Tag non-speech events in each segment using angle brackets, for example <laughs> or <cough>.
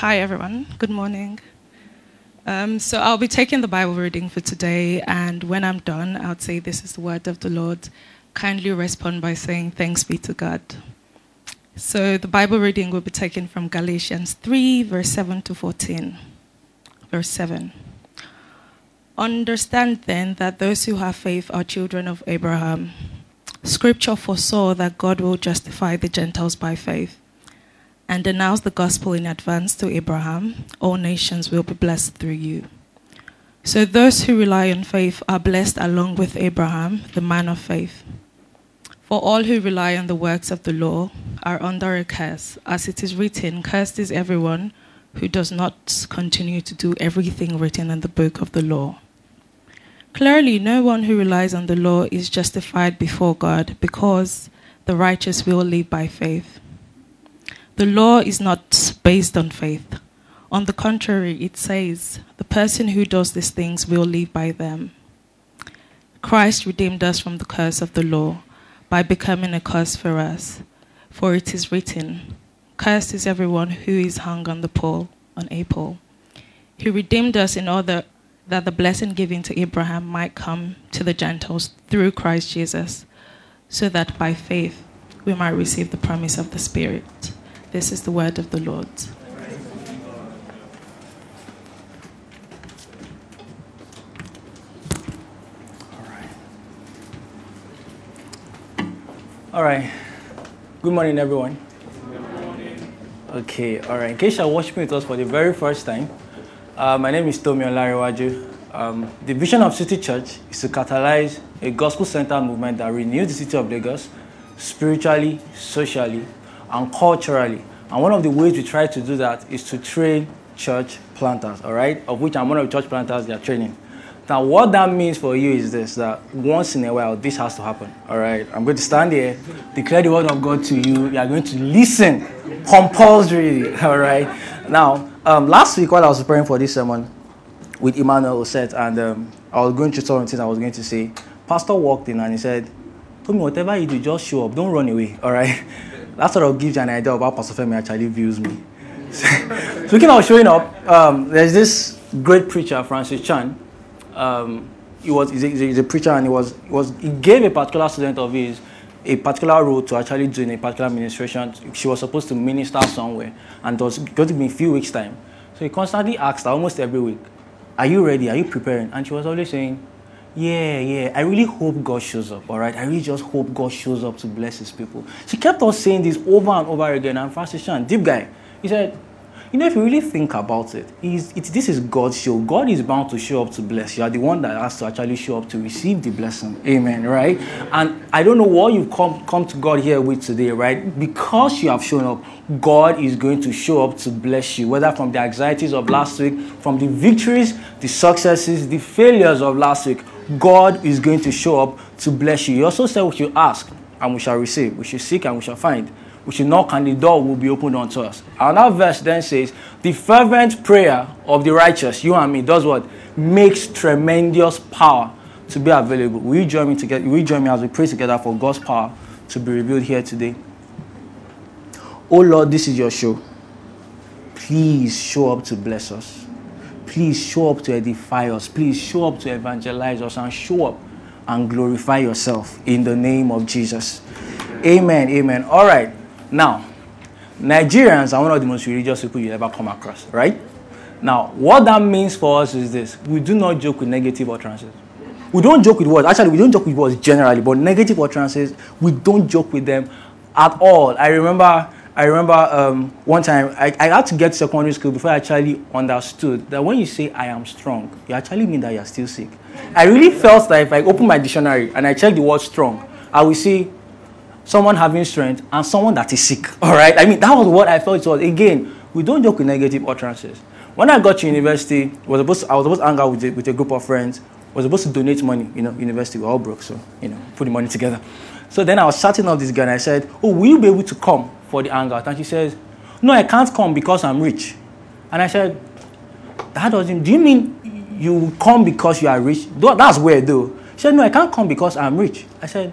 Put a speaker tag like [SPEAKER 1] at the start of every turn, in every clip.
[SPEAKER 1] Hi, everyone. Good morning. Um, so, I'll be taking the Bible reading for today, and when I'm done, I'll say, This is the word of the Lord. Kindly respond by saying, Thanks be to God. So, the Bible reading will be taken from Galatians 3, verse 7 to 14. Verse 7. Understand then that those who have faith are children of Abraham. Scripture foresaw that God will justify the Gentiles by faith and announce the gospel in advance to Abraham, all nations will be blessed through you. So those who rely on faith are blessed along with Abraham, the man of faith. For all who rely on the works of the law are under a curse, as it is written, Cursed is everyone who does not continue to do everything written in the book of the law. Clearly, no one who relies on the law is justified before God because the righteous will live by faith. The law is not based on faith. On the contrary, it says, the person who does these things will live by them. Christ redeemed us from the curse of the law by becoming a curse for us. For it is written, Cursed is everyone who is hung on the pole, on a pole. He redeemed us in order that the blessing given to Abraham might come to the Gentiles through Christ Jesus, so that by faith we might receive the promise of the Spirit. This is the word of the Lord.
[SPEAKER 2] All right. Good morning, everyone. Good morning. Okay, all right. In case you're watching with us for the very first time, uh, my name is Tomi Olanrewaju. Um, the vision of City Church is to catalyze a gospel-centered movement that renews the city of Lagos spiritually, socially, and culturally. And one of the ways we try to do that is to train church planters, all right? Of which I'm one of the church planters they are training. Now, what that means for you is this that once in a while, this has to happen, all right? I'm going to stand here, declare the word of God to you. You are going to listen compulsorily, <laughs> all right? Now, um, last week while I was preparing for this sermon with Emmanuel Osset, and um, I was going through some things I was going to say, Pastor walked in and he said, Tomi, whatever you do, just show up. Don't run away, all right? <laughs> that sort of gives you an idea of how Pastor Femi actually views me. <laughs> Speaking of showing up, um, there's this great preacher, Francis Chan. Um, he was he's a, he's a, preacher, and he was he was he gave a particular student of his a particular role to actually do in a particular administration. She was supposed to minister somewhere, and it was going to be a few weeks time. So he constantly asked her almost every week, "Are you ready? Are you preparing?" And she was always saying, yeah, yeah. I really hope God shows up, all right? I really just hope God shows up to bless his people. She kept on saying this over and over again. And Francis Chan, deep guy, he said, you know, if you really think about it, this is God's show. God is bound to show up to bless you. You are the one that has to actually show up to receive the blessing. Amen, right? And I don't know what you've come, come to God here with today, right? Because you have shown up, God is going to show up to bless you, whether from the anxieties of last week, from the victories, the successes, the failures of last week. God is going to show up to bless you. He also said we should ask and we shall receive. We should seek and we shall find. We should knock and the door will be opened unto us. And that verse then says, The fervent prayer of the righteous, you and me, does what? Makes tremendous power to be available. Will you join me together? Will you join me as we pray together for God's power to be revealed here today? Oh Lord, this is your show. Please show up to bless us. Please show up to edify us. Please show up to evangelize us and show up and glorify yourself in the name of Jesus. Amen. Amen. All right. Now, Nigerians are one of the most religious people you ever come across, right? Now, what that means for us is this we do not joke with negative utterances. We don't joke with words. Actually, we don't joke with words generally, but negative utterances, we don't joke with them at all. I remember I remember um, one time I, I had to get to secondary school before I actually understood that when you say I am strong, you actually mean that you're still sick. I really felt that if I open my dictionary and I check the word strong, I will see someone having strength, and someone that is sick. <laughs> All right? I mean, that was what I felt it was. Again, we don't joke with negative utterances. When I got to university, was supposed to, I was supposed to hang out with a, with a group of friends, was supposed to donate money. You know, university, we're all broke, so, you know, put the money together. So then I was chatting up this guy and I said, Oh, will you be able to come for the hangout? And she says, No, I can't come because I'm rich. And I said, That doesn't, do you mean you come because you are rich? That's weird though. She said, No, I can't come because I'm rich. I said,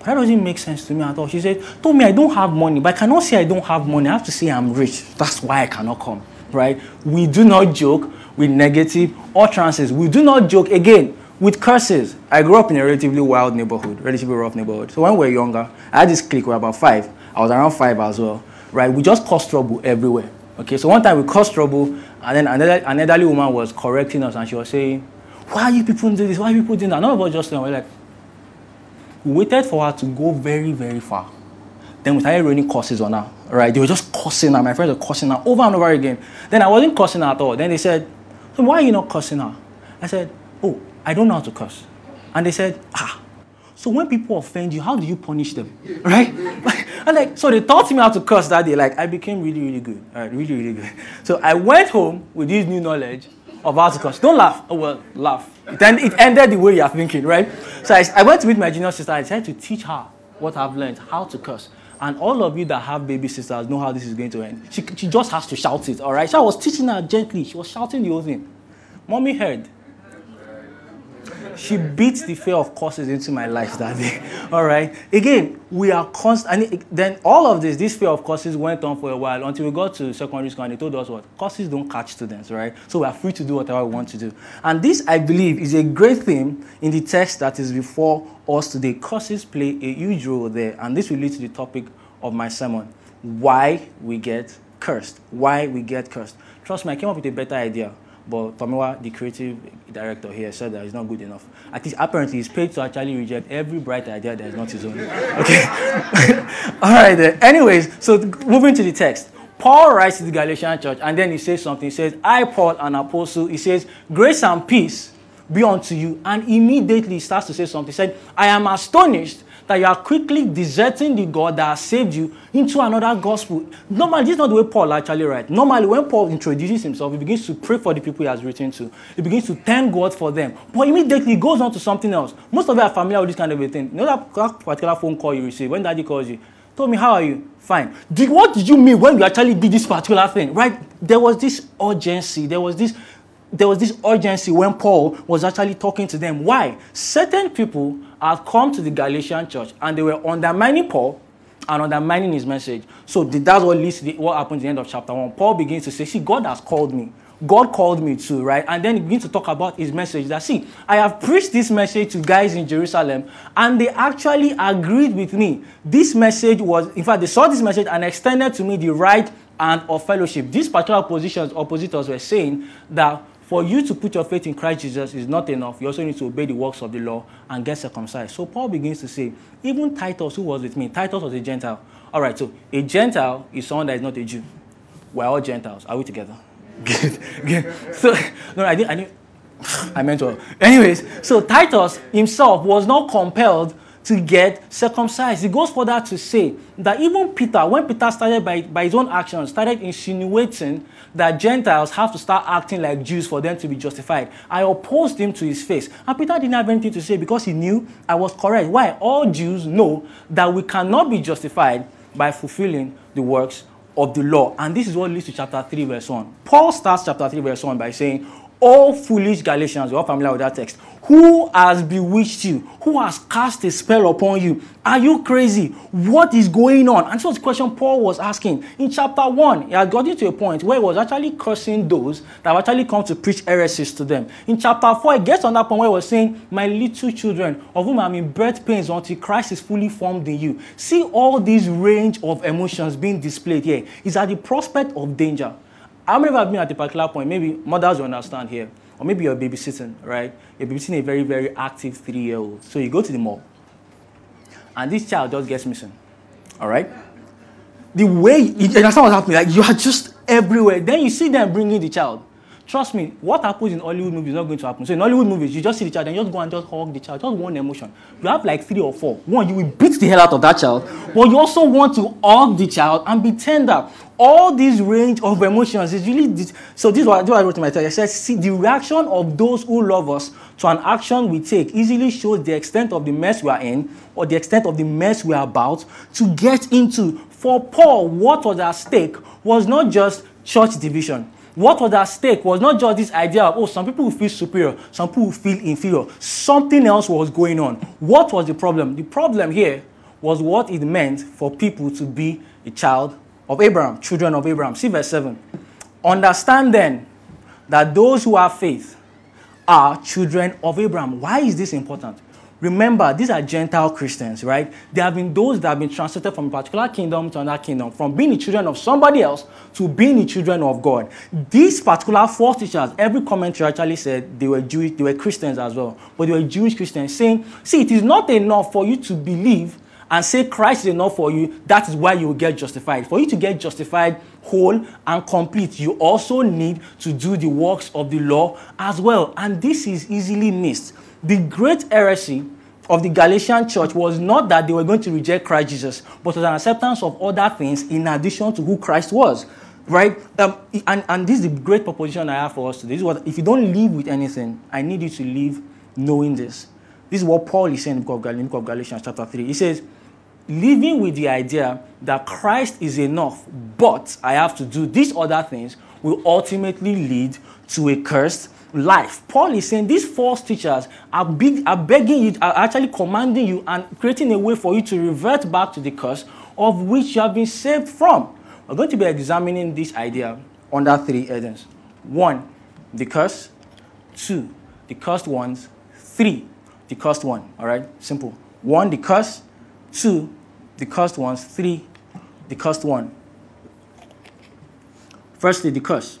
[SPEAKER 2] That doesn't make sense to me at all. She said, Tomi I don't have money, but I cannot say I don't have money. I have to say I'm rich. That's why I cannot come. Right? We do not joke with negative utterances. We do not joke again with curses. I grew up in a relatively wild neighborhood, relatively rough neighborhood. So when we were younger, I had this clique, we were about five. I was around five as well. Right? We just caused trouble everywhere. Okay, so one time we caused trouble, and then another, an elderly woman was correcting us, and she was saying, Why are you people doing this? Why are you people doing that? None of us just we're like, we waited for her to go very, very far. Then we started raining curses on her. Right? They were just cursing her. My friends were cursing her over and over again. Then I wasn't cursing her at all. Then they said, so Why are you not cursing her? I said, Oh, I don't know how to curse. And they said, Ah, so when people offend you, how do you punish them? <laughs> Right? <laughs> and like, so they taught me how to curse that day. Like, I became really, really good. All right, really, really good. <laughs> So I went home with this new knowledge of how to curse. Don't laugh. Oh, well, laugh. It, end, it ended the way you're thinking, right? So I, I went meet my junior sister. I tried to teach her what I've learned, how to curse. And all of you that have baby sisters know how this is going to end. She, she just has to shout it, all right? So I was teaching her gently. She was shouting the whole thing. Mommy heard she beat the fear of curses into my life that day. <laughs> All right. Again, we are constant. And then all of this, this fear of curses went on for a while until we got to secondary school and they told us what curses don't catch students, right? So we are free to do whatever we want to do. And this, I believe, is a great theme in the text that is before us today. Curses play a huge role there, and this will lead to the topic of my sermon: why we get cursed. Why we get cursed. Trust me, I came up with a better idea. But Tomiwa, the creative director here, said that it's not good enough. At least apparently he's paid to actually reject every bright idea that is not his own. <laughs> Okay. <laughs> All right. Then. Anyways, so moving to the text. Paul writes to the Galatian church and then he says something. He says, I, Paul, an apostle, he says, grace and peace be unto you. And immediately he starts to say something. He said, I am astonished that you are quickly deserting the God that has saved you into another gospel. Normally, this is not the way Paul actually writes. Normally, when Paul introduces himself, he begins to pray for the people he has written to. He begins to thank God for them. But immediately he goes on to something else. Most of you are familiar with this kind of a thing. You know that, that particular phone call you receive when daddy calls you? Told me, how are you? Fine. Did, what did you mean when you actually did this particular thing? Right? There was this urgency. There was this there was this urgency when Paul was actually talking to them. Why? Certain people had come to the Galatian church and they were undermining Paul and undermining his message. So that's what leads to the, what happened at the end of chapter 1. Paul begins to say, See, God has called me. God called me too, right? And then he begins to talk about his message that, see, I have preached this message to guys in Jerusalem, and they actually agreed with me. This message was, in fact, they saw this message and extended to me the right and of fellowship. These particular positions, oppositors were saying that for you to put your faith in Christ Jesus is not enough. You also need to obey the works of the law and get circumcised. So Paul begins to say, even Titus, who was with me, Titus was a Gentile. All right, so a Gentile is someone that is not a Jew. We're all Gentiles. Are we together? Good. <laughs> So, no, I didn't. I, didn't, <sighs> I meant to. Anyways, so Titus himself was not compelled to get circumcised. He goes further to say that even Peter, when Peter started by, by his own actions, started insinuating that Gentiles have to start acting like Jews for them to be justified, I opposed him to his face. And Peter didn't have anything to say because he knew I was correct. Why? All Jews know that we cannot be justified by fulfilling the works of the law. And this is what leads to chapter 3, verse 1. Paul starts chapter 3, verse 1 by saying, all foolish Galatians, you're familiar with that text. Who has bewitched you? Who has cast a spell upon you? Are you crazy? What is going on? And so the question Paul was asking. In chapter 1, he had gotten to a point where he was actually cursing those that have actually come to preach heresies to them. In chapter 4, he gets on that point where he was saying, My little children, of whom I'm in birth pains until Christ is fully formed in you. See all these range of emotions being displayed here. Is at the prospect of danger. How many of you have been at a particular point? Maybe mothers will understand here. Or maybe you're babysitting, right? You're babysitting a very, very active three year old. So you go to the mall, and this child just gets missing. All right? The way, you understand what's happening? Like you are just everywhere. Then you see them bringing the child. Trust me, what happens in Hollywood movies is not going to happen. So in Hollywood movies, you just see the child and just go and just hug the child, just one emotion. You have like three or four. One, you will beat the hell out of that child, but you also want to hug the child and be tender. All these range of emotions is really this, so. This is what, this is what I wrote in my text. I said, "See, the reaction of those who love us to an action we take easily shows the extent of the mess we are in, or the extent of the mess we are about to get into." For Paul, what was at stake was not just church division. What was at stake was not just this idea of, oh, some people will feel superior, some people will feel inferior. Something else was going on. What was the problem? The problem here was what it meant for people to be a child of Abraham, children of Abraham. See verse 7. Understand then that those who have faith are children of Abraham. Why is this important? Remember, these are Gentile Christians, right? There have been those that have been translated from a particular kingdom to another kingdom, from being the children of somebody else to being the children of God. These particular four teachers, every commentary actually said they were Jewish, they were Christians as well, but they were Jewish Christians, saying, see, it is not enough for you to believe and say Christ is enough for you, that is why you will get justified. For you to get justified whole and complete, you also need to do the works of the law as well. And this is easily missed. The great heresy of the Galatian church was not that they were going to reject Christ Jesus, but was an acceptance of other things in addition to who Christ was. Right? Um, and, and this is the great proposition I have for us today. This is what, if you don't live with anything, I need you to live knowing this. This is what Paul is saying in the book of Galatians, chapter 3. He says, living with the idea that Christ is enough, but I have to do these other things, will ultimately lead to a cursed life. Paul is saying these false teachers are, big, are begging you, are actually commanding you and creating a way for you to revert back to the curse of which you have been saved from. We're going to be examining this idea under three headings. One, the curse. Two, the cursed ones. Three, the cursed one. All right, simple. One, the curse. Two, the cursed ones. Three, the cursed one. Firstly, the curse.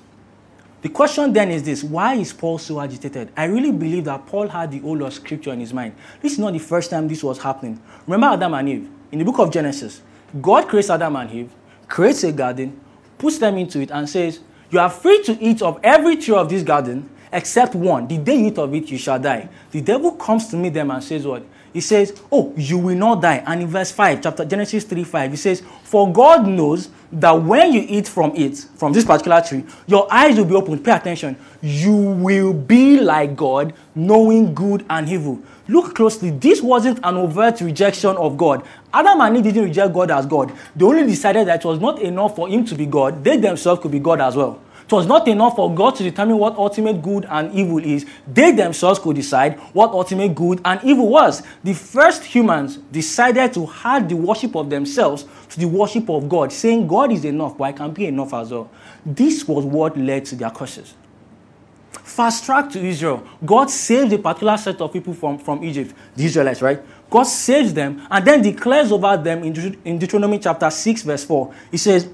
[SPEAKER 2] The question then is this why is Paul so agitated? I really believe that Paul had the whole of scripture in his mind. This is not the first time this was happening. Remember Adam and Eve? In the book of Genesis, God creates Adam and Eve, creates a garden, puts them into it, and says, You are free to eat of every tree of this garden except one. The day you eat of it, you shall die. The devil comes to meet them and says, What? He says, Oh, you will not die. And in verse 5, chapter Genesis 3 5, he says, For God knows that when you eat from it, from this particular tree, your eyes will be opened. Pay attention. You will be like God, knowing good and evil. Look closely. This wasn't an overt rejection of God. Adam and Eve didn't reject God as God. They only decided that it was not enough for him to be God. They themselves could be God as well. It was not enough for God to determine what ultimate good and evil is. They themselves could decide what ultimate good and evil was. The first humans decided to add the worship of themselves to the worship of God, saying God is enough, but I can be enough as well. This was what led to their curses. Fast track to Israel. God saved a particular set of people from, from Egypt, the Israelites, right? God saves them and then declares over them in, in Deuteronomy chapter 6, verse 4. He says,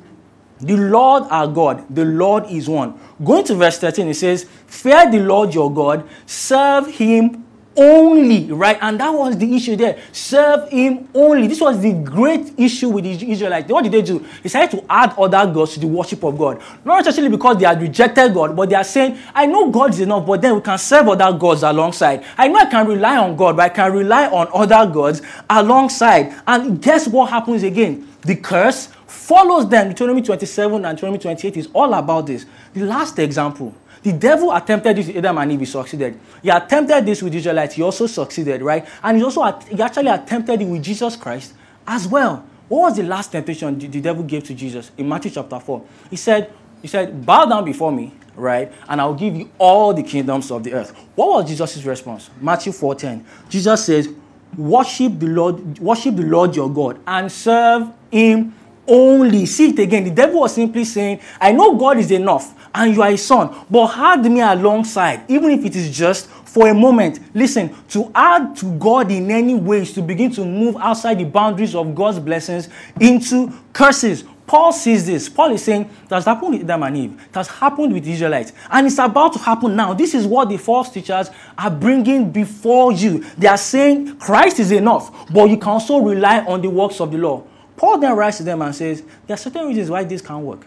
[SPEAKER 2] the Lord our God, the Lord is one. Going to verse 13, it says, Fear the Lord your God, serve him only, right? And that was the issue there. Serve him only. This was the great issue with the Israelites. What did they do? They decided to add other gods to the worship of God. Not necessarily because they had rejected God, but they are saying, I know God is enough, but then we can serve other gods alongside. I know I can rely on God, but I can rely on other gods alongside. And guess what happens again? The curse follows them. Deuteronomy 27 and Deuteronomy 28 is all about this. The last example. The devil attempted this with Adam and Eve, he succeeded. He attempted this with Israelites, he also succeeded, right? And he also he actually attempted it with Jesus Christ as well. What was the last temptation the devil gave to Jesus in Matthew chapter 4? He said, he said, bow down before me, right? And I'll give you all the kingdoms of the earth. What was Jesus' response? Matthew 4:10. Jesus says, worship the Lord, worship the Lord your God and serve him only. See it again. The devil was simply saying, I know God is enough and you are a son, but add me alongside, even if it is just for a moment. Listen, to add to God in any way is to begin to move outside the boundaries of God's blessings into curses. Paul sees this. Paul is saying that has happened with Adam and Eve. It has happened with the Israelites. And it's about to happen now. This is what the false teachers are bringing before you. They are saying Christ is enough, but you can also rely on the works of the law. Paul then writes to them and says, There are certain reasons why this can't work.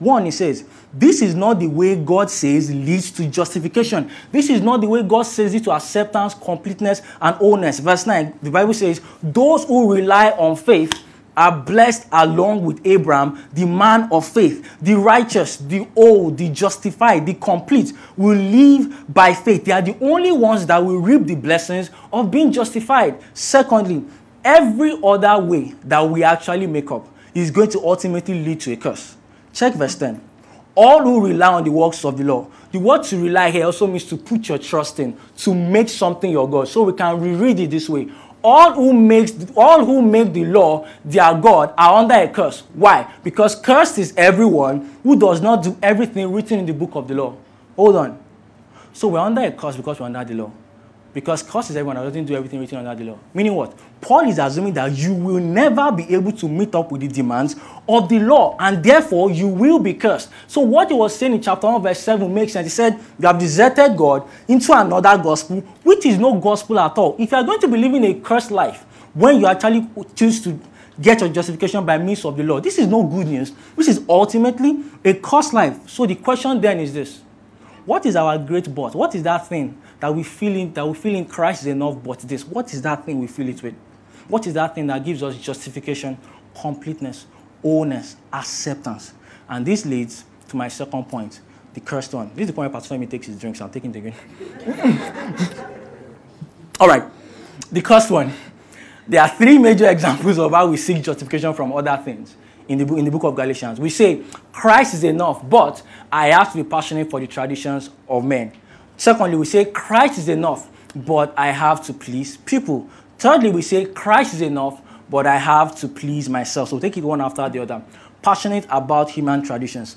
[SPEAKER 2] 1, he says, This is not the way God says leads to justification. This is not the way God says it to acceptance, completeness, and wholeness. Verse 9, the Bible says, Those who rely on faith are blessed along with Abraham, the man of faith. The righteous, the old, the justified, the complete will live by faith. They are the only ones that will reap the blessings of being justified. Secondly, every other way that we actually make up is going to ultimately lead to a curse. Check verse 10. All who rely on the works of the law. The word to rely here also means to put your trust in, to make something your God. So we can reread it this way all who makes all who make the law their god are under a curse why because cursed is everyone who does not do everything written in the book of the law hold on so we're under a curse because we're under the law because curse is everyone that doesn't do everything written under the law. Meaning what? Paul is assuming that you will never be able to meet up with the demands of the law and therefore you will be cursed. So what he was saying in chapter 1 verse 7 makes sense. He said you have deserted god into another gospel which is no gospel at all. If you are going to be living a cursed life when you actually choose to get your justification by means of the law this is no good news. This is ultimately a cursed life. So the question then is this what is our great but what is that thing that we feel in, that we feel in christ is enough but this what is that thing we feel it with what is that thing that gives us justification completeness wholeness, acceptance. And this leads to my second point, the cursed one. This is the point where Pastor Femi takes his drinks. I'm taking the again. <laughs> All right, the cursed one. There are three major examples of how we seek justification from other things in the, in the book of Galatians. We say, Christ is enough, but I have to be passionate for the traditions of men. Secondly, we say, Christ is enough, but I have to please people. Thirdly, we say, Christ is enough, but I have to please myself. So take it one after the other. Passionate about human traditions.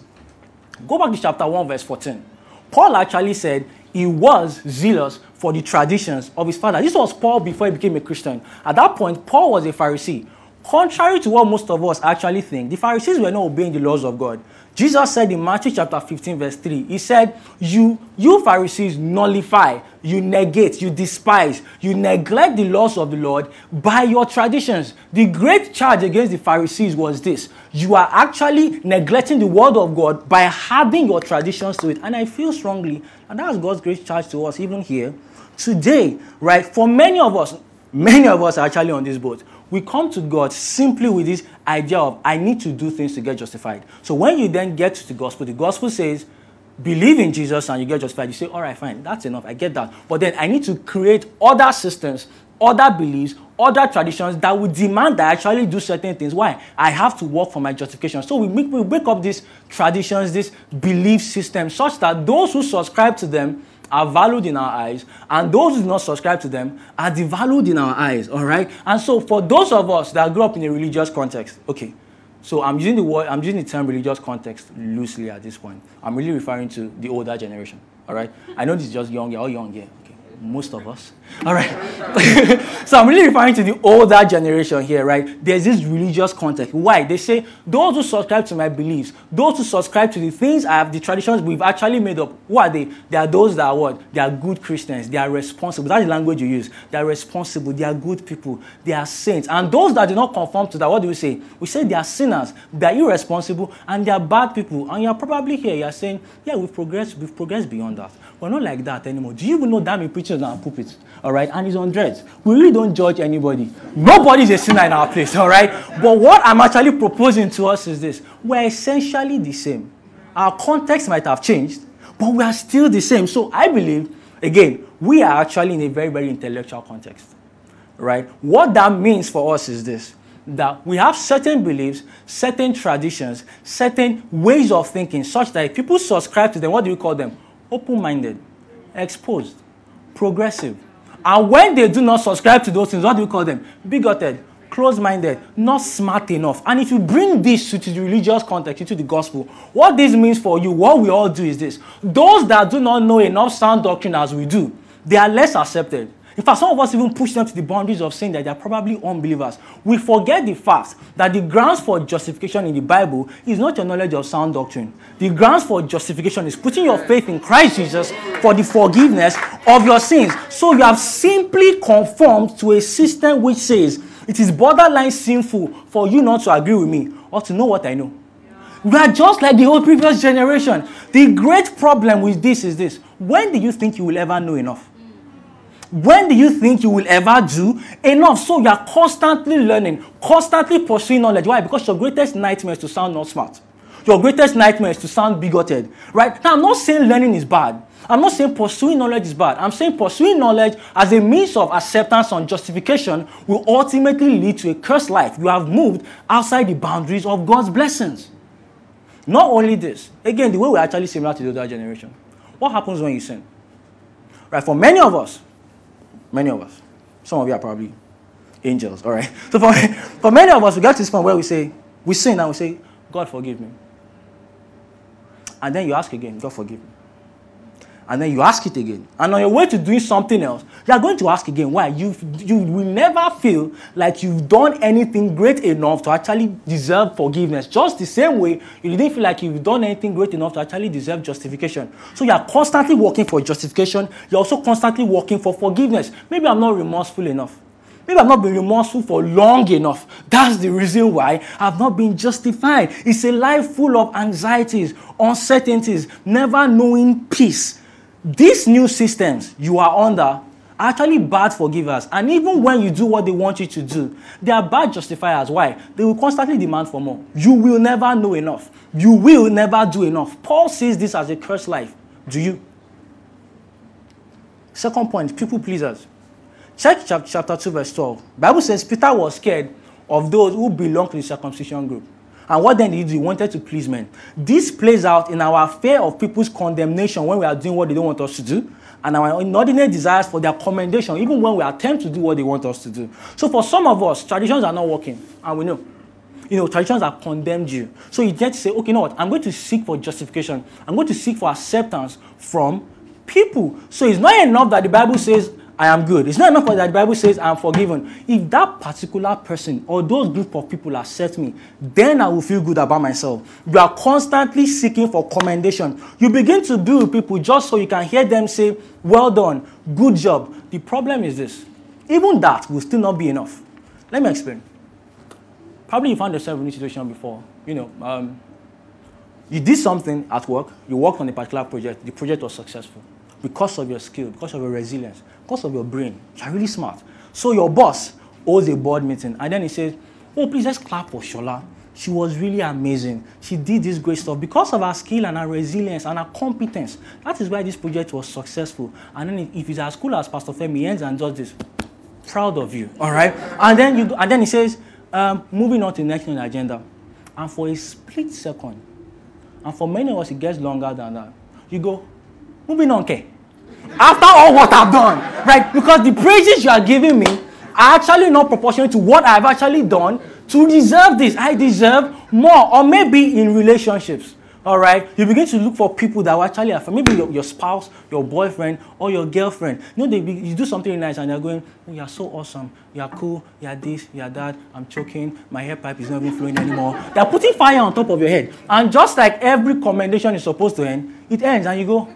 [SPEAKER 2] Go back to chapter 1, verse 14. Paul actually said he was zealous for the traditions of his father. This was Paul before he became a Christian. At that point, Paul was a Pharisee. Contrary to what most of us actually think, the Pharisees were not obeying the laws of God. Jesus said in Matthew chapter 15, verse 3, He said, You, you Pharisees nullify, you negate, you despise, you neglect the laws of the Lord by your traditions. The great charge against the Pharisees was this you are actually neglecting the word of God by adding your traditions to it. And I feel strongly, and that's God's great charge to us, even here today, right? For many of us, many of us are actually on this boat we come to God simply with this idea of I need to do things to get justified. So when you then get to the gospel, the gospel says, believe in Jesus and you get justified. You say, all right, fine, that's enough. I get that. But then I need to create other systems, other beliefs, other traditions that would demand that I actually do certain things. Why? I have to work for my justification. So we make we wake up these traditions, this belief system, such that those who subscribe to them are valued in our eyes, and those who do not subscribe to them are devalued in our eyes. All right. And so, for those of us that grew up in a religious context, okay. So I'm using the word, I'm using the term religious context loosely at this point. I'm really referring to the older generation. All right. I know this is just young, you're all young, yeah most of us. All right. <laughs> so I'm really referring to the older generation here, right? There's this religious context. Why? They say those who subscribe to my beliefs, those who subscribe to the things I have, the traditions we've actually made up, who are they? They are those that are what? They are good Christians. They are responsible. That's the language you use. They are responsible. They are good people. They are saints. And those that do not conform to that, what do we say? We say they are sinners. They are irresponsible and they are bad people. And you're probably here, you're saying, yeah, we've progressed, we've progressed beyond that. We're not like that anymore. Do you even know that in preachers and pulpits? All right, and he's on dreads. We really don't judge anybody. Nobody's a sinner in our place, all right? But what I'm actually proposing to us is this we're essentially the same. Our context might have changed, but we are still the same. So I believe, again, we are actually in a very, very intellectual context, right? What that means for us is this that we have certain beliefs, certain traditions, certain ways of thinking, such that if people subscribe to them, what do we call them? Open minded, exposed, progressive. And when they do not subscribe to those things, what do we call them? Bigoted, closed minded, not smart enough. And if you bring this to the religious context, into the gospel, what this means for you, what we all do is this those that do not know enough sound doctrine as we do, they are less accepted. In fact, some of us even push them to the boundaries of saying that they're probably unbelievers. We forget the fact that the grounds for justification in the Bible is not your knowledge of sound doctrine. The grounds for justification is putting your faith in Christ Jesus for the forgiveness of your sins. So you have simply conformed to a system which says it is borderline sinful for you not to agree with me or to know what I know. We are just like the whole previous generation. The great problem with this is this. When do you think you will ever know enough? When do you think you will ever do enough? So you are constantly learning, constantly pursuing knowledge. Why? Because your greatest nightmare is to sound not smart. Your greatest nightmare is to sound bigoted. Right? Now, I'm not saying learning is bad. I'm not saying pursuing knowledge is bad. I'm saying pursuing knowledge as a means of acceptance and justification will ultimately lead to a cursed life. You have moved outside the boundaries of God's blessings. Not only this, again, the way we're actually similar to the other generation. What happens when you sin? Right, for many of us, many of us, some of you are probably angels, all right? <laughs> So for, for many of us, we get to this point where we say, we sin and we say, God forgive me. And then you ask again, God forgive me and then you ask it again. And on your way to doing something else, you are going to ask again. Why? You, you will never feel like you've done anything great enough to actually deserve forgiveness. Just the same way you didn't feel like you've done anything great enough to actually deserve justification. So you are constantly working for justification. You're also constantly working for forgiveness. Maybe I'm not remorseful enough. Maybe I've not been remorseful for long enough. That's the reason why I've not been justified. It's a life full of anxieties, uncertainties, never knowing peace these new systems you are under are actually bad forgivers. And even when you do what they want you to do, they are bad justifiers. Why? They will constantly demand for more. You will never know enough. You will never do enough. Paul sees this as a cursed life. Do you? Second point, people pleasers. Check chapter 2, verse 12. Bible says Peter was scared of those who belong to the circumcision group. And what then did he do? He wanted to please men. This plays out in our fear of people's condemnation when we are doing what they don't want us to do, and our inordinate desires for their commendation, even when we attempt to do what they want us to do. So for some of us, traditions are not working, and we know. You know, traditions have condemned you. So you get to say, okay, you know what? I'm going to seek for justification. I'm going to seek for acceptance from people. So it's not enough that the Bible says, I am good. It's not enough that the Bible says I am forgiven. If that particular person or those group of people accept me, then I will feel good about myself. You are constantly seeking for commendation. You begin to be with people just so you can hear them say, Well done, good job. The problem is this even that will still not be enough. Let me explain. Probably you found yourself in this situation before. You know, um, you did something at work, you worked on a particular project, the project was successful because of your skill, because of your resilience, because of your brain. You're really smart. So your boss holds a board meeting and then he says, Oh, please let's clap for Shola. She was really amazing. She did this great stuff because of her skill and her resilience and her competence. That is why this project was successful. And then if he's as cool as Pastor Femi, ends and does this. Proud of you. All right. And then you and then he says, um, moving on to the next on the agenda. And for a split second, and for many of us it gets longer than that. You go, moving on, okay. After all what I've done, right? Because the praises you are giving me are actually not proportional to what I've actually done to deserve this. I deserve more. Or maybe in relationships, all right? You begin to look for people that will actually have, maybe your, your spouse, your boyfriend, or your girlfriend. You know, they, you do something nice and they're going, oh, you're so awesome. You're cool. You're this, you're that. I'm choking. My hair pipe is not even flowing anymore. They're putting fire on top of your head. And just like every commendation is supposed to end, it ends and you go,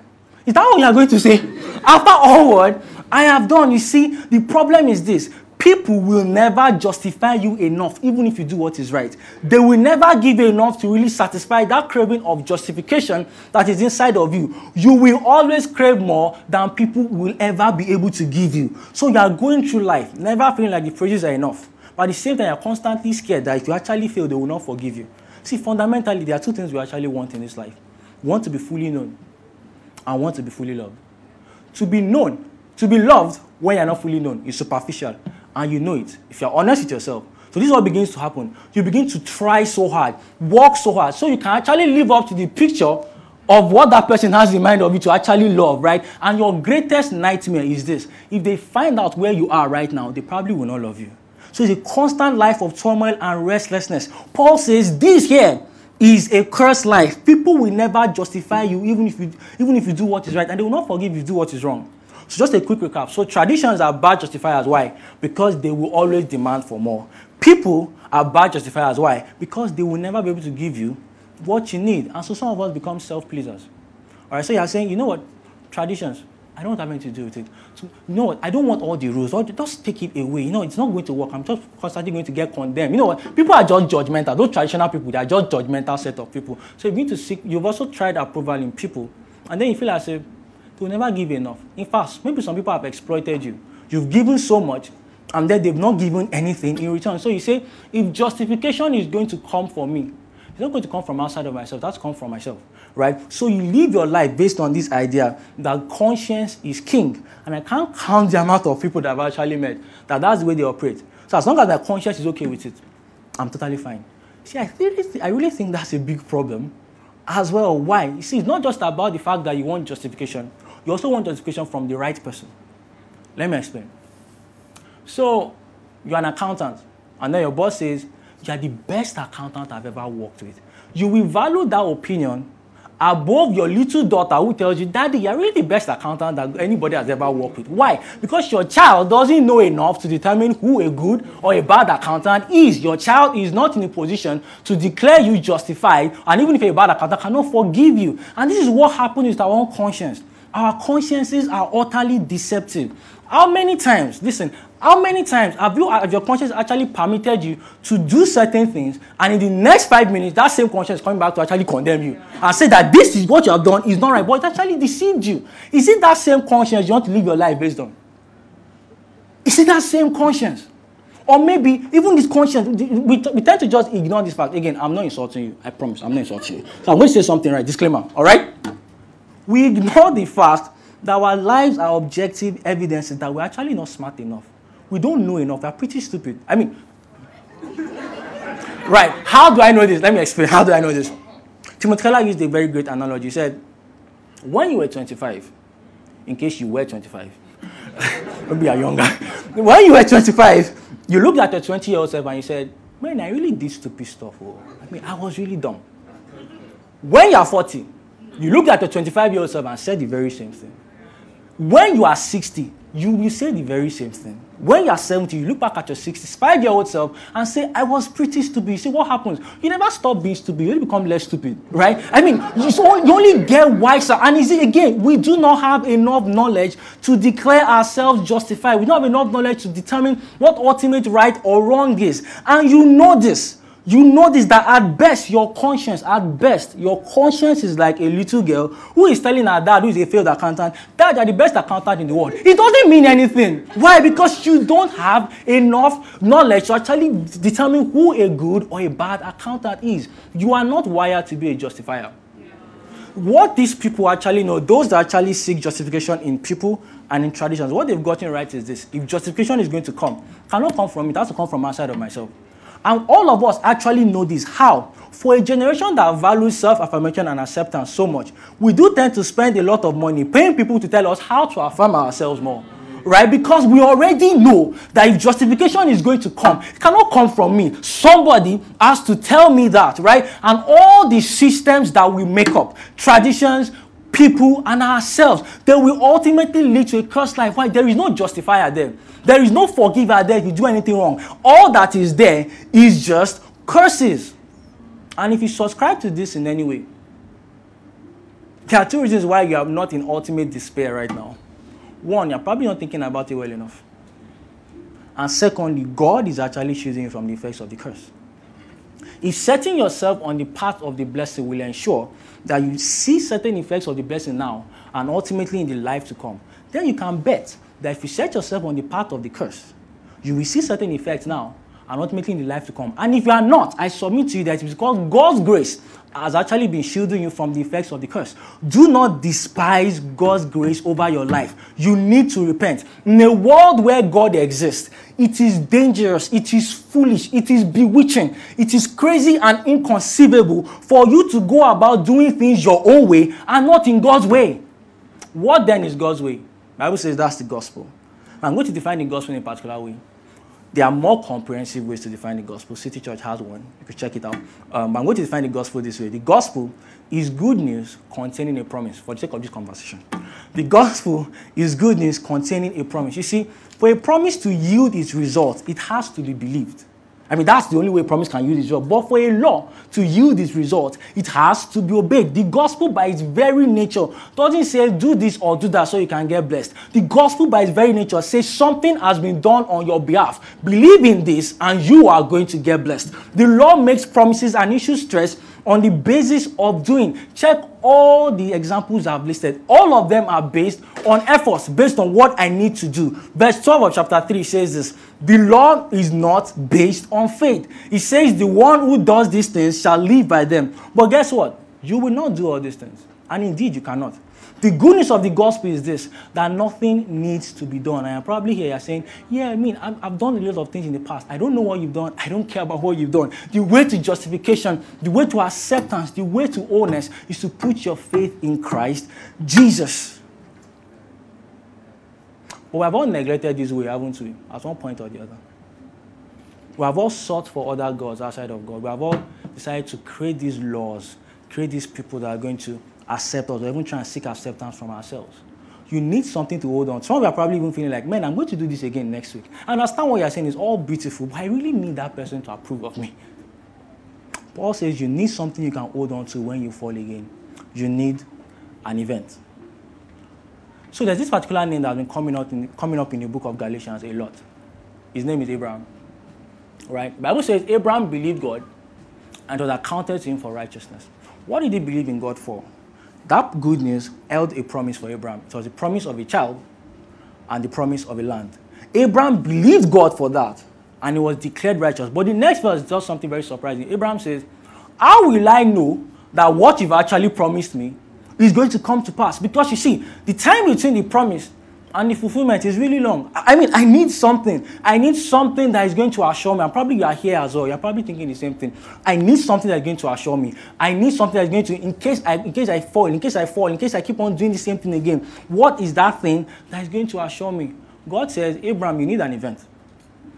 [SPEAKER 2] is that what you are going to say? After all what I have done, you see, the problem is this. People will never justify you enough, even if you do what is right. They will never give you enough to really satisfy that craving of justification that is inside of you. You will always crave more than people will ever be able to give you. So you are going through life, never feeling like the praises are enough. But at the same time, you're constantly scared that if you actually fail, they will not forgive you. See, fundamentally, there are two things we actually want in this life. We want to be fully known I want to be fully loved. To be known, to be loved when you're not fully known is superficial, and you know it if you're honest with yourself. So this is what begins to happen. You begin to try so hard, work so hard, so you can actually live up to the picture of what that person has in mind of you to actually love, right? And your greatest nightmare is this. If they find out where you are right now, they probably will not love you. So it's a constant life of turmoil and restlessness. Paul says this here is a cursed life. People will never justify you even if you even if you do what is right, and they will not forgive if you do what is wrong. So just a quick recap. So traditions are bad justifiers. Why? Because they will always demand for more. People are bad justifiers. Why? Because they will never be able to give you what you need. And so some of us become self-pleasers. All right. So you are saying, you know what? Traditions. I don't have anything to do with it. So, what? I don't want all the rules. Just take it away. You know, it's not going to work. I'm just constantly going to get condemned. You know what? People are just judgmental. Those traditional people, they are just judgmental set of people. So you need to seek, you've also tried approval in people. And then you feel like, say, they'll never give enough. In fact, maybe some people have exploited you. You've given so much, and then they've not given anything in return. So you say, if justification is going to come for me, it's not going to come from outside of myself. That's come from myself, right? So you live your life based on this idea that conscience is king. And I can't count the amount of people that I've actually met that that's the way they operate. So as long as my conscience is okay with it, I'm totally fine. See, I really, th- I really think that's a big problem as well. Why? You see, it's not just about the fact that you want justification. You also want justification from the right person. Let me explain. So, you're an accountant, and then your boss says, you are the best accountant I've ever worked with. You will value that opinion above your little daughter who tells you, Daddy, you're really the best accountant that anybody has ever worked with. Why? Because your child doesn't know enough to determine who a good or a bad accountant is. Your child is not in a position to declare you justified, and even if a bad accountant, cannot forgive you. And this is what happens with our own conscience. Our consciences are utterly deceptive. How many times, listen, how many times have you have your conscience actually permitted you to do certain things, and in the next five minutes, that same conscience is coming back to actually condemn you and say that this is what you have done is not right, but it actually deceived you? Is it that same conscience you want to live your life based on? Is it that same conscience? Or maybe even this conscience, we, we tend to just ignore this fact. Again, I'm not insulting you. I promise, I'm not insulting you. So I'm going to say something right. Disclaimer, all right? We ignore the fact that our lives are objective evidences that we're actually not smart enough. We don't know enough. We're pretty stupid. I mean, right. How do I know this? Let me explain. How do I know this? Timothy Keller used a very great analogy. He said, when you were 25, in case you were 25, <laughs> maybe you're younger, when you were 25, you looked at your 20 year old self and you said, man, I really did stupid stuff. Oh. I mean, I was really dumb. When you're 40, you look at your 25 year old self and said the very same thing. When you are 60, you will say the very same thing. When you are 70, you look back at your 65 year old self and say, I was pretty stupid. You see what happens? You never stop being stupid, you only become less stupid, right? I mean, you, you only get wiser. And you see, again, we do not have enough knowledge to declare ourselves justified. We don't have enough knowledge to determine what ultimate right or wrong is. And you know this you notice that at best, your conscience, at best, your conscience is like a little girl who is telling her dad, who is a failed accountant, Dad, you're the best accountant in the world. It doesn't mean anything. Why? Because you don't have enough knowledge to actually determine who a good or a bad accountant is. You are not wired to be a justifier. What these people actually know, those that actually seek justification in people and in traditions, what they've gotten right is this. If justification is going to come, cannot come from me, it has to come from outside of myself. And all of us actually know this. How? For a generation that values self affirmation and acceptance so much, we do tend to spend a lot of money paying people to tell us how to affirm ourselves more. Right? Because we already know that if justification is going to come, it cannot come from me. Somebody has to tell me that, right? And all the systems that we make up, traditions, people, and ourselves, they will ultimately lead to a cursed life. Why? There is no justifier there. There is no forgiver there if you do anything wrong. All that is there is just curses. And if you subscribe to this in any way, there are two reasons why you are not in ultimate despair right now. One, you're probably not thinking about it well enough. And secondly, God is actually choosing you from the effects of the curse. If setting yourself on the path of the blessing will ensure that you see certain effects of the blessing now and ultimately in the life to come, then you can bet that if you set yourself on the path of the curse, you will see certain effects now and ultimately in the life to come. And if you are not, I submit to you that it is because God's grace has actually been shielding you from the effects of the curse. Do not despise God's grace over your life. You need to repent. In a world where God exists, it is dangerous, it is foolish, it is bewitching, it is crazy and inconceivable for you to go about doing things your own way and not in God's way. What then is God's way? The Bible says that's the gospel. I'm going to define the gospel in a particular way. There are more comprehensive ways to define the gospel. City Church has one. You can check it out. Um, I'm going to define the gospel this way. The gospel is good news containing a promise for the sake of this conversation. The gospel is good news containing a promise. You see, for a promise to yield its result, it has to be believed. I mean, that's the only way promise can use this result. But for a law to yield this result, it has to be obeyed. The gospel, by its very nature, doesn't say do this or do that so you can get blessed. The gospel, by its very nature, says something has been done on your behalf. Believe in this, and you are going to get blessed. The law makes promises and issues stress on the basis of doing. Check all the examples I've listed. All of them are based on efforts, based on what I need to do. Verse 12 of chapter 3 says this The law is not based on faith. It says, The one who does these things shall live by them. But guess what? You will not do all these things. And indeed, you cannot. The goodness of the gospel is this that nothing needs to be done. I am probably here saying, Yeah, I mean, i have done a lot of things in the past. I don't know what you've done. I don't care about what you've done. The way to justification, the way to acceptance, the way to wholeness is to put your faith in Christ Jesus. But we have all neglected this way, haven't we? At one point or the other. We have all sought for other gods outside of God. We have all decided to create these laws, create these people that are going to accept us or even try and seek acceptance from ourselves. You need something to hold on. To. Some of you are probably even feeling like, man, I'm going to do this again next week. I understand what you're saying is all beautiful, but I really need that person to approve of me. Paul says you need something you can hold on to when you fall again. You need an event. So there's this particular name that's been coming up in, coming up in the book of Galatians a lot. His name is Abraham. Right? Bible says Abraham believed God and was accounted to him for righteousness. What did he believe in God for? That good news held a promise for Abraham. It was the promise of a child and the promise of a land. Abraham believed God for that and he was declared righteous. But the next verse does something very surprising. Abraham says, How will I know that what you've actually promised me is going to come to pass? Because you see, the time between the promise and the fulfillment is really long. I mean, I need something. I need something that is going to assure me. And probably you are here as well. You're probably thinking the same thing. I need something that's going to assure me. I need something that's going to, in case I, in case I fall, in case I fall, in case I keep on doing the same thing again. What is that thing that is going to assure me? God says, Abraham, you need an event.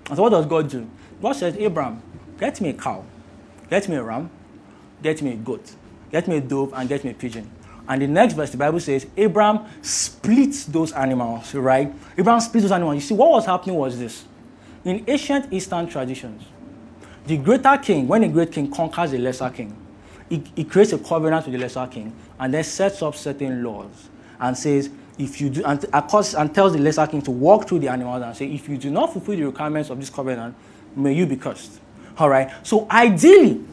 [SPEAKER 2] And so what does God do? God says, Abraham, get me a cow, get me a ram, get me a goat, get me a dove, and get me a pigeon. And the next verse, the Bible says, Abraham splits those animals, right? Abraham splits those animals. You see, what was happening was this. In ancient Eastern traditions, the greater king, when a great king conquers a lesser king, he, he creates a covenant with the lesser king and then sets up certain laws and says, if you do, and, and tells the lesser king to walk through the animals and say, if you do not fulfill the requirements of this covenant, may you be cursed. All right. So ideally,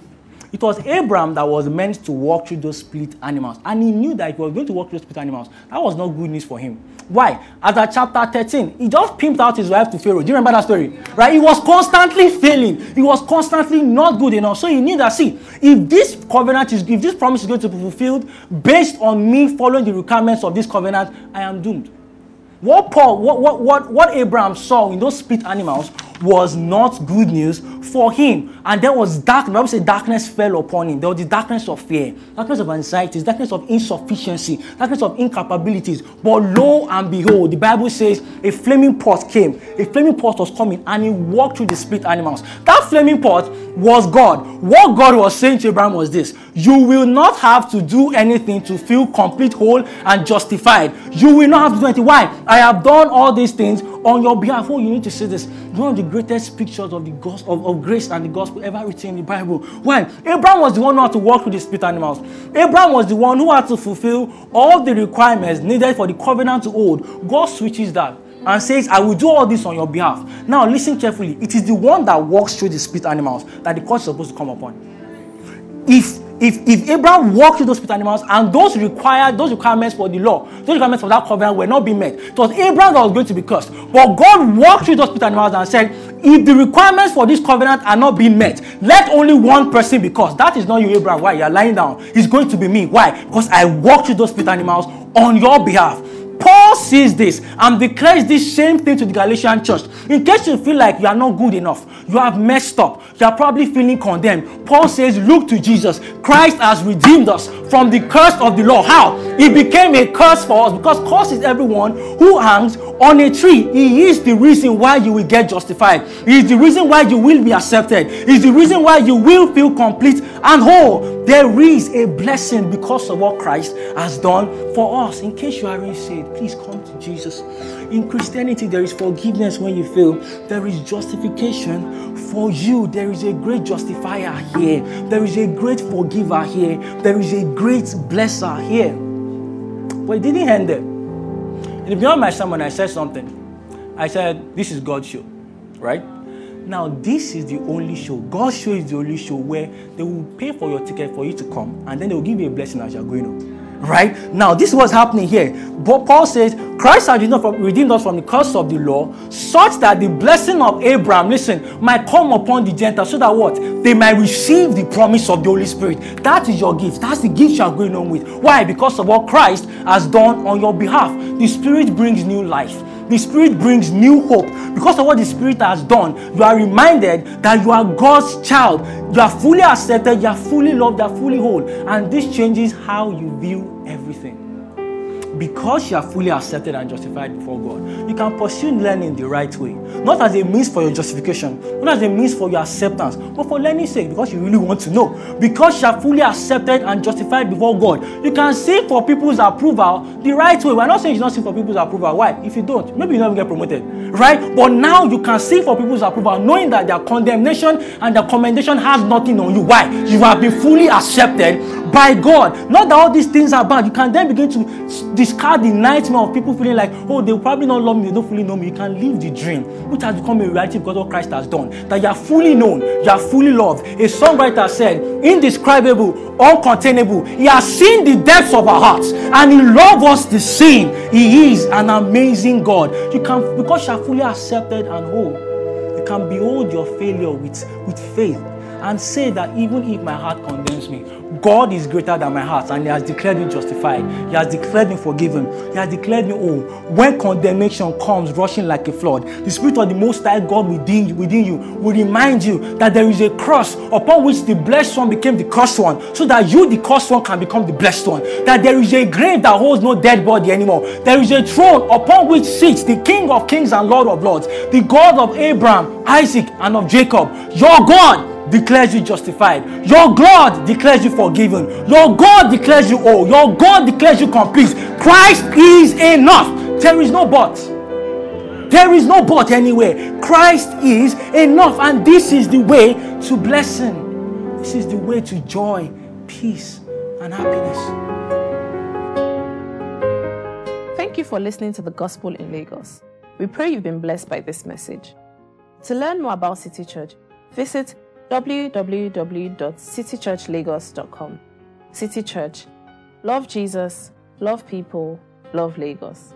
[SPEAKER 2] it was Abraham that was meant to walk through those split animals. And he knew that he was going to walk through split animals, that was not good news for him. Why? As at chapter 13, he just pimped out his wife to Pharaoh. Do you remember that story? Right? He was constantly failing. He was constantly not good enough. So he knew that, see, if this covenant is, if this promise is going to be fulfilled based on me following the requirements of this covenant, I am doomed. What Paul, what, what, what, what Abraham saw in those split animals was not good news for him. And there was dark, the Bible says darkness fell upon him. There was the darkness of fear, darkness of anxieties, darkness of insufficiency, darkness of incapabilities. But lo and behold, the Bible says a flaming pot came. A flaming pot was coming and he walked through the split animals. That flaming pot was God. What God was saying to Abraham was this You will not have to do anything to feel complete, whole, and justified. You will not have to do anything. Why? I have done all these things on your behalf. Oh, you need to see this. One of the greatest pictures of the gospel of, of grace and the gospel ever written in the Bible. Why? Abraham was the one who had to walk through the split animals. Abraham was the one who had to fulfill all the requirements needed for the covenant to hold. God switches that and says, I will do all this on your behalf. Now, listen carefully. It is the one that walks through the split animals that the curse is supposed to come upon. If if, if Abraham walked through those split animals and those required those requirements for the law, those requirements for that covenant were not being met, it was Abraham that was going to be cursed. But God walked through those split animals and said, if the requirements for this covenant are not being met, let only one person be cursed. That is not you, Abraham. Why? You're lying down. It's going to be me. Why? Because I walked through those split animals on your behalf. Paul sees this and declares this same thing to the Galatian church. In case you feel like you are not good enough, you have messed up, you are probably feeling condemned. Paul says, Look to Jesus. Christ has redeemed us from the curse of the law. How? He became a curse for us because curse is everyone who hangs on a tree. He is the reason why you will get justified. He is the reason why you will be accepted. He is the reason why you will feel complete and whole. There is a blessing because of what Christ has done for us. In case you aren't saved, please come to Jesus. In Christianity, there is forgiveness when you fail, there is justification for you, there is a great justifier here. There is a great forgiver here. There is a great blesser here. But it didn't end there. In the beyond my sermon, I said something. I said, This is God's show, right? Now, this is the only show. God's show is the only show where they will pay for your ticket for you to come, and then they will give you a blessing as you're going on. Right? Now, this was happening here. But Paul says, Christ has redeemed us from the curse of the law, such that the blessing of Abraham, listen, might come upon the Gentiles, so that what? They might receive the promise of the Holy Spirit. That is your gift. That's the gift you are going on with. Why? Because of what Christ has done on your behalf. The Spirit brings new life the Spirit brings new hope. Because of what the Spirit has done, you are reminded that you are God's child. You are fully accepted, you are fully loved, you are fully whole. And this changes how you view everything because you are fully accepted and justified before God, you can pursue learning the right way. Not as a means for your justification, not as a means for your acceptance, but for learning's sake, because you really want to know. Because you are fully accepted and justified before God, you can seek for people's approval the right way. We're not saying you not seek for people's approval. Why? If you don't, maybe you never get promoted. Right? But now you can seek for people's approval, knowing that their condemnation and their commendation has nothing on you. Why? You have been fully accepted by God. Not that all these things are bad. You can then begin to discard the nightmare of people feeling like, oh, they'll probably not love me, they don't fully know me. You can live the dream, which has become a reality because what Christ has done. That you are fully known, you are fully loved. A songwriter said, indescribable, uncontainable. He has seen the depths of our hearts and he loves us the same. He is an amazing God. You can, because you are fully accepted and whole, you can behold your failure with, with faith and say that even if my heart condemns me, God is greater than my heart and He has declared me justified. He has declared me forgiven. He has declared me whole. When condemnation comes rushing like a flood, the Spirit of the Most High God within, you, within you will remind you that there is a cross upon which the blessed one became the cursed one, so that you, the cursed one, can become the blessed one. That there is a grave that holds no dead body anymore. There is a throne upon which sits the King of kings and Lord of lords, the God of Abraham, Isaac, and of Jacob. Your God declares you justified. Your God declares you forgiven. Your God declares you whole. Your God declares you complete. Christ is enough. There is no but. There is no but anywhere. Christ is enough. And this is the way to blessing. This is the way to joy, peace, and happiness.
[SPEAKER 3] Thank you for listening to the Gospel in Lagos. We pray you've been blessed by this message. To learn more about City Church, visit www.citychurchlagos.com. City Church. Love Jesus, love people, love Lagos.